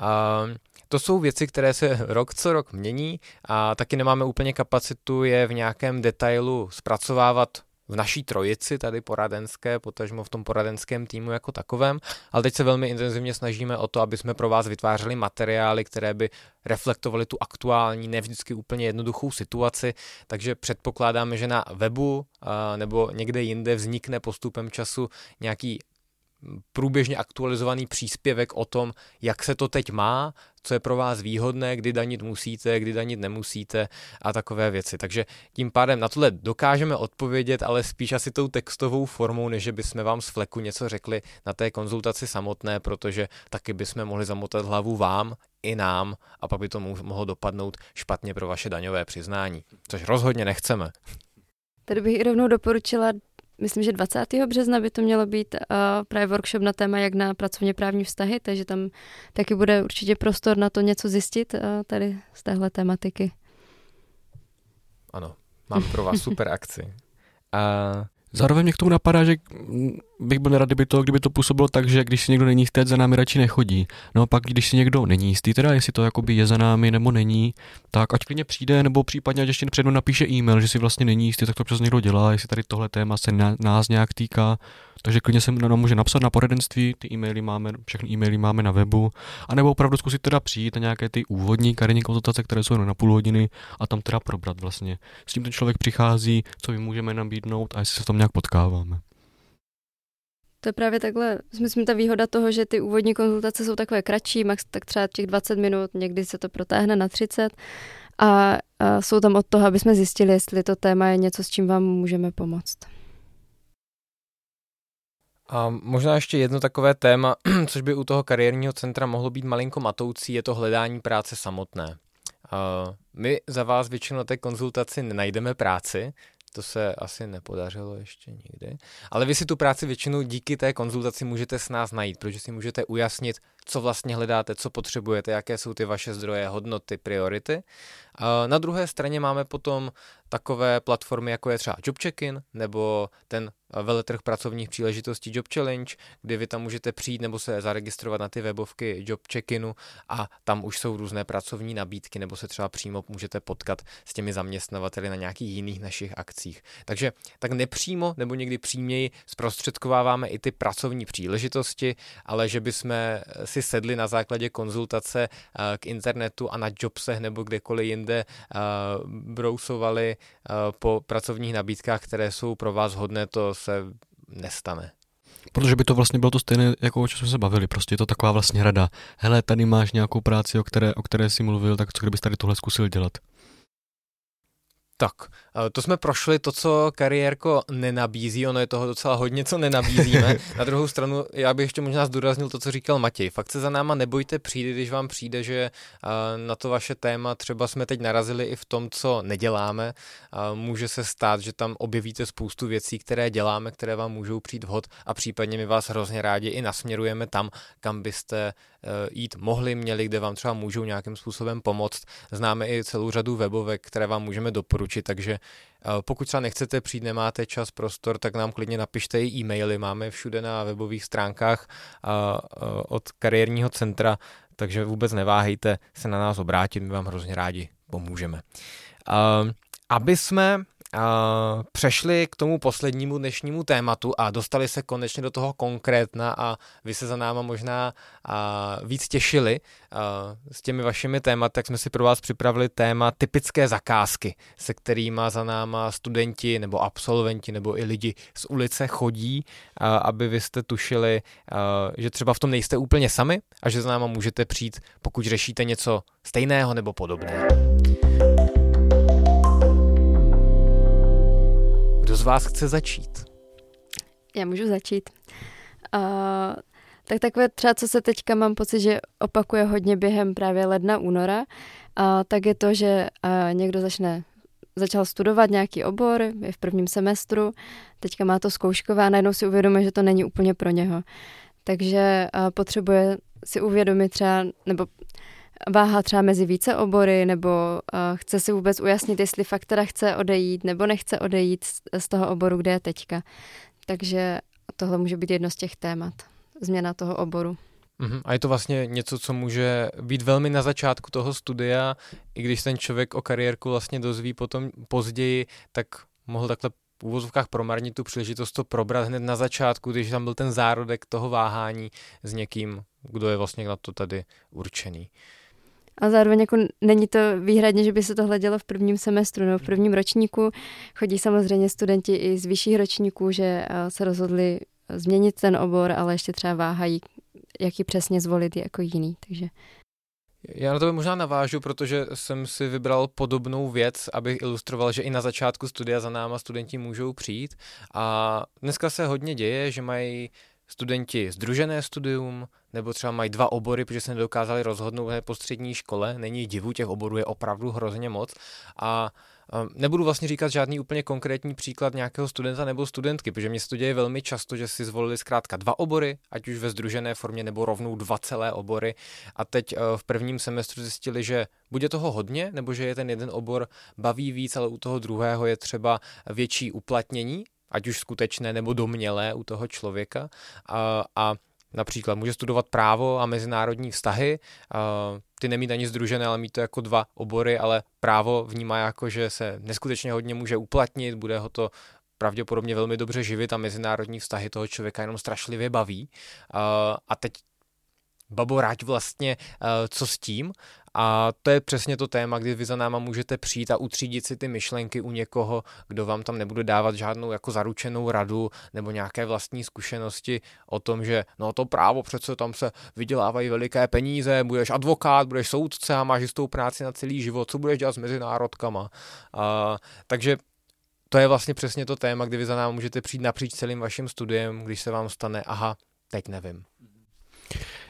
A to jsou věci, které se rok co rok mění a taky nemáme úplně kapacitu je v nějakém detailu zpracovávat v naší trojici tady poradenské, potažmo v tom poradenském týmu jako takovém, ale teď se velmi intenzivně snažíme o to, aby jsme pro vás vytvářeli materiály, které by reflektovaly tu aktuální, ne vždycky úplně jednoduchou situaci, takže předpokládáme, že na webu nebo někde jinde vznikne postupem času nějaký průběžně aktualizovaný příspěvek o tom, jak se to teď má, co je pro vás výhodné, kdy danit musíte, kdy danit nemusíte a takové věci. Takže tím pádem na tohle dokážeme odpovědět, ale spíš asi tou textovou formou, než bychom vám z fleku něco řekli na té konzultaci samotné, protože taky bychom mohli zamotat hlavu vám i nám a pak by to mohlo dopadnout špatně pro vaše daňové přiznání, což rozhodně nechceme.
Tady bych i rovnou doporučila myslím, že 20. března by to mělo být uh, právě workshop na téma, jak na pracovně právní vztahy, takže tam taky bude určitě prostor na to něco zjistit uh, tady z téhle tematiky.
Ano, mám pro vás super akci.
A Zároveň mě k tomu napadá, že bych byl nerad, kdyby to, kdyby to působilo tak, že když si někdo není jistý, za námi radši nechodí. No a pak, když si někdo není jistý, teda jestli to jakoby je za námi nebo není, tak ať klidně přijde, nebo případně ať ještě předem napíše e-mail, že si vlastně není jistý, tak to přes někdo dělá, jestli tady tohle téma se na, nás nějak týká. Takže klidně se nám může napsat na poradenství, ty e-maily máme, všechny e-maily máme na webu, anebo opravdu zkusit teda přijít na nějaké ty úvodní karenní konzultace, které jsou na půl hodiny a tam teda probrat vlastně. S tím ten člověk přichází, co my můžeme nabídnout a jestli se v tom nějak potkáváme.
To je právě takhle, myslím, ta výhoda toho, že ty úvodní konzultace jsou takové kratší, max tak třeba těch 20 minut, někdy se to protáhne na 30 a, a jsou tam od toho, aby jsme zjistili, jestli to téma je něco, s čím vám můžeme pomoct.
A možná ještě jedno takové téma, což by u toho kariérního centra mohlo být malinko matoucí, je to hledání práce samotné. My za vás většinou na té konzultaci nenajdeme práci, to se asi nepodařilo ještě nikdy. Ale vy si tu práci většinou díky té konzultaci můžete s nás najít, protože si můžete ujasnit, co vlastně hledáte, co potřebujete, jaké jsou ty vaše zdroje, hodnoty, priority. Na druhé straně máme potom takové platformy, jako je třeba Job Check-in nebo ten veletrh pracovních příležitostí Job Challenge, kdy vy tam můžete přijít nebo se zaregistrovat na ty webovky Job Check-inu a tam už jsou různé pracovní nabídky nebo se třeba přímo můžete potkat s těmi zaměstnavateli na nějakých jiných našich akcích. Takže tak nepřímo nebo někdy příměji zprostředkováváme i ty pracovní příležitosti, ale že bychom si sedli na základě konzultace k internetu a na Jobsech nebo kdekoliv jinde brousovali po pracovních nabídkách, které jsou pro vás hodné, to se nestane.
Protože by to vlastně bylo to stejné, jako o čem jsme se bavili. Prostě je to taková vlastně rada. Hele, tady máš nějakou práci, o které, o které jsi mluvil, tak co kdybys tady tohle zkusil dělat?
Tak, to jsme prošli to, co kariérko nenabízí, ono je toho docela hodně, co nenabízíme. Na druhou stranu, já bych ještě možná zdůraznil to, co říkal Matěj. Fakt se za náma nebojte přijít, když vám přijde, že na to vaše téma třeba jsme teď narazili i v tom, co neděláme. Může se stát, že tam objevíte spoustu věcí, které děláme, které vám můžou přijít vhod a případně my vás hrozně rádi i nasměrujeme tam, kam byste jít mohli, měli, kde vám třeba můžou nějakým způsobem pomoct. Známe i celou řadu webovek, které vám můžeme doporučit takže eh, pokud třeba nechcete přijít, nemáte čas, prostor, tak nám klidně napište i e-maily, máme všude na webových stránkách eh, od kariérního centra, takže vůbec neváhejte se na nás obrátit, my vám hrozně rádi pomůžeme. Eh, aby jsme přešli k tomu poslednímu dnešnímu tématu a dostali se konečně do toho konkrétna a vy se za náma možná víc těšili s těmi vašimi tématy, tak jsme si pro vás připravili téma typické zakázky, se kterými za náma studenti nebo absolventi nebo i lidi z ulice chodí, aby vy jste tušili, že třeba v tom nejste úplně sami a že za náma můžete přijít, pokud řešíte něco stejného nebo podobného. Kdo z vás chce začít?
Já můžu začít. Uh, tak takové třeba, co se teďka mám pocit, že opakuje hodně během právě ledna, února, uh, tak je to, že uh, někdo začne začal studovat nějaký obor, je v prvním semestru, teďka má to zkouškové a najednou si uvědomuje, že to není úplně pro něho. Takže uh, potřebuje si uvědomit třeba, nebo váhá třeba mezi více obory, nebo uh, chce si vůbec ujasnit, jestli fakt teda chce odejít nebo nechce odejít z, z toho oboru, kde je teďka. Takže tohle může být jedno z těch témat. Změna toho oboru.
Uh-huh. A je to vlastně něco, co může být velmi na začátku toho studia, i když ten člověk o kariérku vlastně dozví potom později, tak mohl takhle v úvozovkách promarnit tu příležitost to probrat hned na začátku, když tam byl ten zárodek toho váhání s někým, kdo je vlastně na to tady určený.
A zároveň jako není to výhradně, že by se tohle dělo v prvním semestru nebo v prvním ročníku. Chodí samozřejmě studenti i z vyšších ročníků, že eh, se rozhodli změnit ten obor, ale ještě třeba váhají, jaký přesně zvolit jako jiný. Takže
já na to možná navážu, protože jsem si vybral podobnou věc, abych ilustroval, že i na začátku studia za náma studenti můžou přijít. A dneska se hodně děje, že mají studenti združené studium, nebo třeba mají dva obory, protože se nedokázali rozhodnout po střední škole. Není divu, těch oborů je opravdu hrozně moc. A Nebudu vlastně říkat žádný úplně konkrétní příklad nějakého studenta nebo studentky, protože mě se to děje velmi často, že si zvolili zkrátka dva obory, ať už ve združené formě nebo rovnou dva celé obory a teď e, v prvním semestru zjistili, že bude toho hodně, nebo že je ten jeden obor baví víc, ale u toho druhého je třeba větší uplatnění ať už skutečné nebo domnělé u toho člověka. A, a například může studovat právo a mezinárodní vztahy, a ty nemít ani združené, ale mít to jako dva obory, ale právo vnímá jako, že se neskutečně hodně může uplatnit, bude ho to pravděpodobně velmi dobře živit a mezinárodní vztahy toho člověka jenom strašlivě baví. A teď babo ráď vlastně, co s tím A to je přesně to téma, kdy vy za náma můžete přijít a utřídit si ty myšlenky u někoho, kdo vám tam nebude dávat žádnou jako zaručenou radu nebo nějaké vlastní zkušenosti o tom, že no to právo přece tam se vydělávají veliké peníze, budeš advokát, budeš soudce a máš jistou práci na celý život, co budeš dělat s mezinárodkama. A, takže to je vlastně přesně to téma, kdy vy za náma můžete přijít napříč celým vaším studiem, když se vám stane, aha, teď nevím.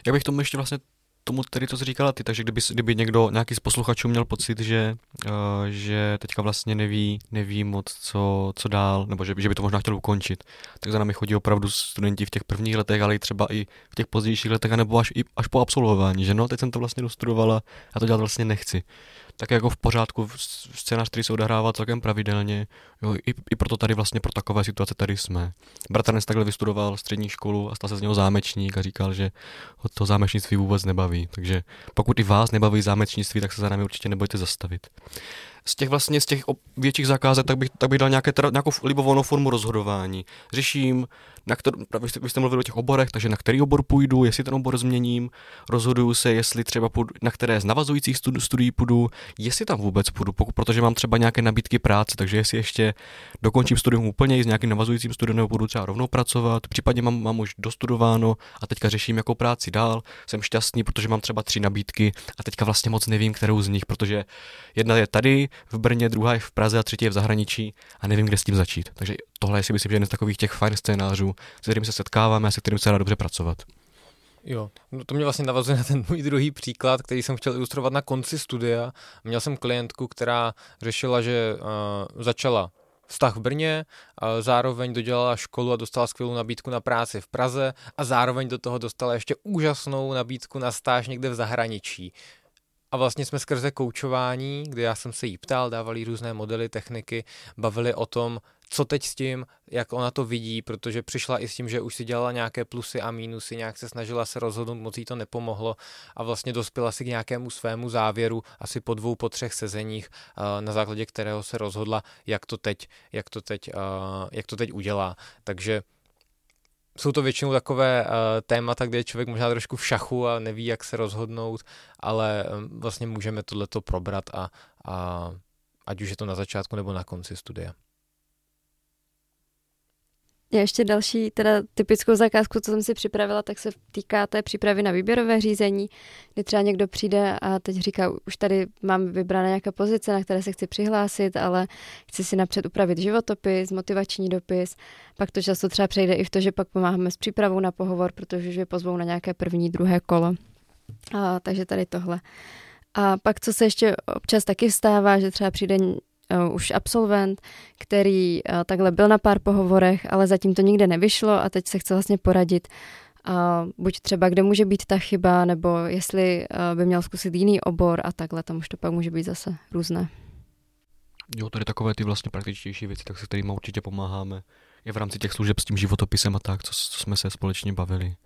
Já bych tomu ještě vlastně tomu, který to říkala ty, takže kdyby, kdyby někdo, nějaký z posluchačů měl pocit, že, uh, že teďka vlastně neví, neví moc, co, co dál, nebo že, že by to možná chtěl ukončit, tak za námi chodí opravdu studenti v těch prvních letech, ale i třeba i v těch pozdějších letech, nebo až, i, až po absolvování, že no, teď jsem to vlastně dostudovala a to dělat vlastně nechci tak jako v pořádku scénář, který se odehrává celkem pravidelně. Jo, i, I proto tady vlastně pro takové situace tady jsme. Bratranec takhle vystudoval střední školu a stal se z něho zámečník a říkal, že ho to zámečnictví vůbec nebaví. Takže pokud i vás nebaví zámečnictví, tak se za námi určitě nebojte zastavit z těch vlastně z těch větších zakázek, tak bych, tak bych dal nějaké, teda, nějakou libovolnou formu rozhodování. Řeším, na kter, vy, jste, vy jste mluvili o těch oborech, takže na který obor půjdu, jestli ten obor změním, rozhoduju se, jestli třeba půjdu, na které z navazujících studi- studií půjdu, jestli tam vůbec půjdu, pokud, protože mám třeba nějaké nabídky práce, takže jestli ještě dokončím studium úplně s nějakým navazujícím studiem nebo budu třeba rovnou pracovat, případně mám, mám už dostudováno a teďka řeším jakou práci dál, jsem šťastný, protože mám třeba tři nabídky a teďka vlastně moc nevím, kterou z nich, protože jedna je tady, v Brně, druhá je v Praze a třetí je v zahraničí a nevím, kde s tím začít. Takže tohle je si myslím, že jeden z takových těch fajn scénářů, se kterým se setkáváme a se kterým se dá dobře pracovat.
Jo, no to mě vlastně navazuje na ten můj druhý příklad, který jsem chtěl ilustrovat na konci studia. Měl jsem klientku, která řešila, že uh, začala vztah v Brně, uh, zároveň dodělala školu a dostala skvělou nabídku na práci v Praze a zároveň do toho dostala ještě úžasnou nabídku na stáž někde v zahraničí. A vlastně jsme skrze koučování, kde já jsem se jí ptal, dávali různé modely, techniky, bavili o tom, co teď s tím, jak ona to vidí, protože přišla i s tím, že už si dělala nějaké plusy a mínusy, nějak se snažila se rozhodnout, moc jí to nepomohlo a vlastně dospěla si k nějakému svému závěru asi po dvou, po třech sezeních, eh, na základě kterého se rozhodla, jak to teď, jak to teď, eh, jak to teď udělá. Takže jsou to většinou takové uh, témata, kde je člověk možná trošku v šachu a neví, jak se rozhodnout, ale um, vlastně můžeme tohleto probrat a, a ať už je to na začátku nebo na konci studia.
Já ještě další, teda typickou zakázku, co jsem si připravila, tak se týká té přípravy na výběrové řízení, kdy třeba někdo přijde a teď říká, už tady mám vybrané nějaké pozice, na které se chci přihlásit, ale chci si napřed upravit životopis, motivační dopis. Pak to často třeba přejde i v to, že pak pomáháme s přípravou na pohovor, protože už je pozvou na nějaké první, druhé kolo. A, takže tady tohle. A pak, co se ještě občas taky stává, že třeba přijde uh, už absolvent, který uh, takhle byl na pár pohovorech, ale zatím to nikde nevyšlo a teď se chce vlastně poradit, uh, buď třeba kde může být ta chyba, nebo jestli uh, by měl zkusit jiný obor a takhle, tam už to pak může být zase různé.
Jo, tady takové ty vlastně praktičtější věci, tak se kterými určitě pomáháme. Je v rámci těch služeb s tím životopisem a tak, co, co jsme se společně bavili.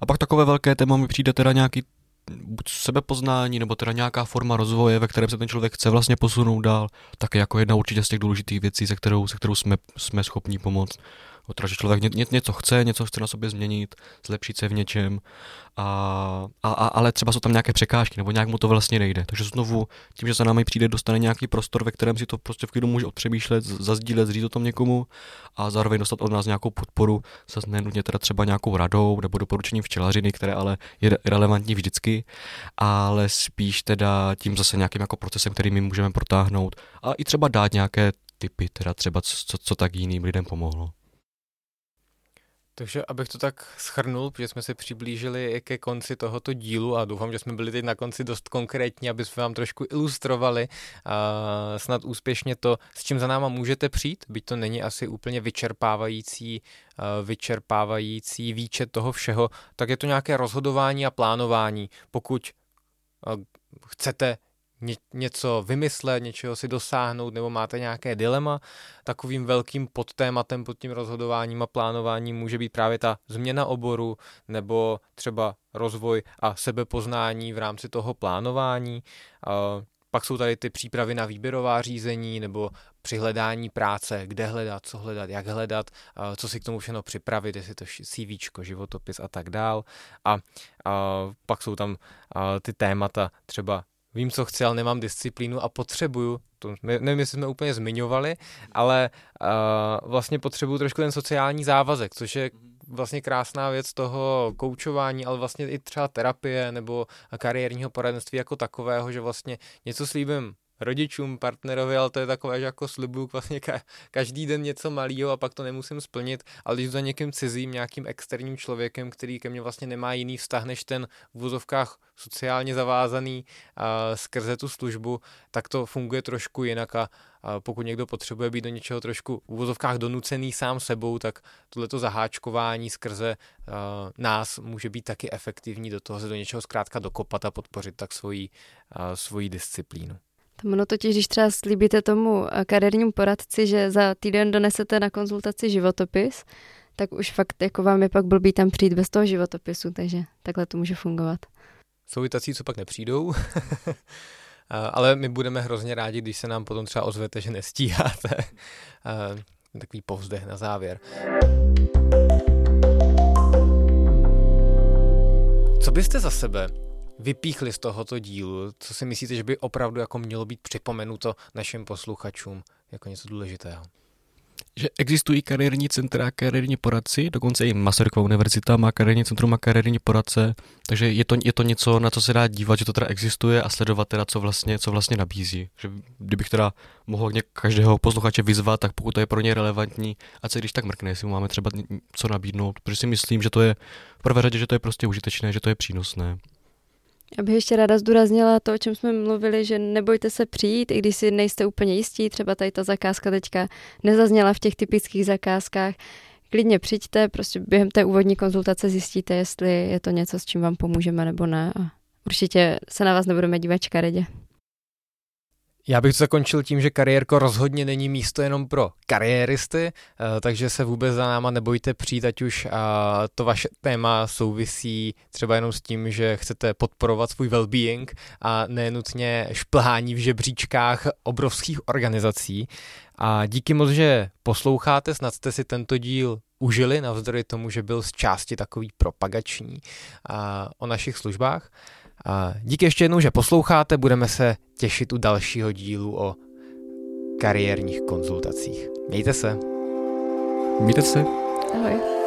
A pak takové velké téma mi přijde teda nějaký buď sebepoznání, nebo teda nějaká forma rozvoje, ve kterém se ten člověk chce vlastně posunout dál, tak jako jedna určitě z těch důležitých věcí, se kterou, se kterou jsme, jsme schopni pomoct. Teda, že člověk ně, ně, něco chce, něco chce na sobě změnit, zlepšit se v něčem, a, a, a, ale třeba jsou tam nějaké překážky, nebo nějak mu to vlastně nejde. Takže znovu, tím, že za námi přijde, dostane nějaký prostor, ve kterém si to prostě v klidu může odpřemýšlet, zazdílet, zříct o tom někomu a zároveň dostat od nás nějakou podporu, zase nenutně teda třeba nějakou radou nebo doporučením včelařiny, které ale je relevantní vždycky, ale spíš teda tím zase nějakým jako procesem, který my můžeme protáhnout a i třeba dát nějaké typy, teda třeba co, co, co tak jiným lidem pomohlo.
Takže abych to tak schrnul, protože jsme se přiblížili ke konci tohoto dílu a doufám, že jsme byli teď na konci dost konkrétní, aby jsme vám trošku ilustrovali a snad úspěšně to, s čím za náma můžete přijít, byť to není asi úplně vyčerpávající, vyčerpávající výčet toho všeho, tak je to nějaké rozhodování a plánování. Pokud chcete ně, něco vymyslet, něčeho si dosáhnout, nebo máte nějaké dilema, takovým velkým podtématem pod tím rozhodováním a plánováním může být právě ta změna oboru, nebo třeba rozvoj a sebepoznání v rámci toho plánování. Pak jsou tady ty přípravy na výběrová řízení nebo při hledání práce, kde hledat, co hledat, jak hledat, co si k tomu všechno připravit, jestli to CV, životopis a tak dál. A, a pak jsou tam ty témata třeba vím, co chci, ale nemám disciplínu a potřebuju, to nevím, jestli jsme úplně zmiňovali, ale uh, vlastně potřebuju trošku ten sociální závazek, což je vlastně krásná věc toho koučování, ale vlastně i třeba terapie nebo kariérního poradenství jako takového, že vlastně něco slíbím rodičům, partnerovi, ale to je takové, že jako slibuju vlastně ka- každý den něco malého a pak to nemusím splnit, ale když za někým cizím, nějakým externím člověkem, který ke mně vlastně nemá jiný vztah než ten v vozovkách sociálně zavázaný a skrze tu službu, tak to funguje trošku jinak a, a pokud někdo potřebuje být do něčeho trošku v vozovkách donucený sám sebou, tak tohleto zaháčkování skrze uh, nás může být taky efektivní do toho se do něčeho zkrátka dokopat a podpořit tak svoji, uh, svoji disciplínu.
Ono totiž, když třeba slíbíte tomu eh, kariérnímu poradci, že za týden donesete na konzultaci životopis, tak už fakt jako vám je pak blbý tam přijít bez toho životopisu, takže takhle to může fungovat.
Jsou i tací, co pak nepřijdou, ale my budeme hrozně rádi, když se nám potom třeba ozvete, že nestíháte. Takový povzdech na závěr. Co byste za sebe vypíchli z tohoto dílu? Co si myslíte, že by opravdu jako mělo být připomenuto našim posluchačům jako něco důležitého?
Že existují kariérní centra, kariérní poradci, dokonce i Masarykova univerzita má kariérní centrum a kariérní poradce, takže je to, je to něco, na co se dá dívat, že to teda existuje a sledovat teda, co vlastně, co vlastně nabízí. Že kdybych teda mohl každého posluchače vyzvat, tak pokud to je pro ně relevantní, a se když tak mrkne, jestli mu máme třeba co nabídnout, protože si myslím, že to je v prvé řadě, že to je prostě užitečné, že to je přínosné.
Já bych ještě ráda zdůraznila to, o čem jsme mluvili, že nebojte se přijít, i když si nejste úplně jistí, třeba tady ta zakázka teďka nezazněla v těch typických zakázkách. Klidně přijďte, prostě během té úvodní konzultace zjistíte, jestli je to něco, s čím vám pomůžeme nebo ne. A určitě se na vás nebudeme dívat škaredě.
Já bych to zakončil tím, že kariérko rozhodně není místo jenom pro kariéristy, eh, takže se vůbec za náma nebojte přijít, ať už to vaše téma souvisí třeba jenom s tím, že chcete podporovat svůj well-being a nenutně šplhání v žebříčkách obrovských organizací. A díky moc, že posloucháte, snad jste si tento díl užili, navzdory tomu, že byl z části takový propagační o našich službách. A díky ještě jednou, že posloucháte, budeme se těšit u dalšího dílu o kariérních konzultacích. Mějte se.
Mějte se.
Ahoj.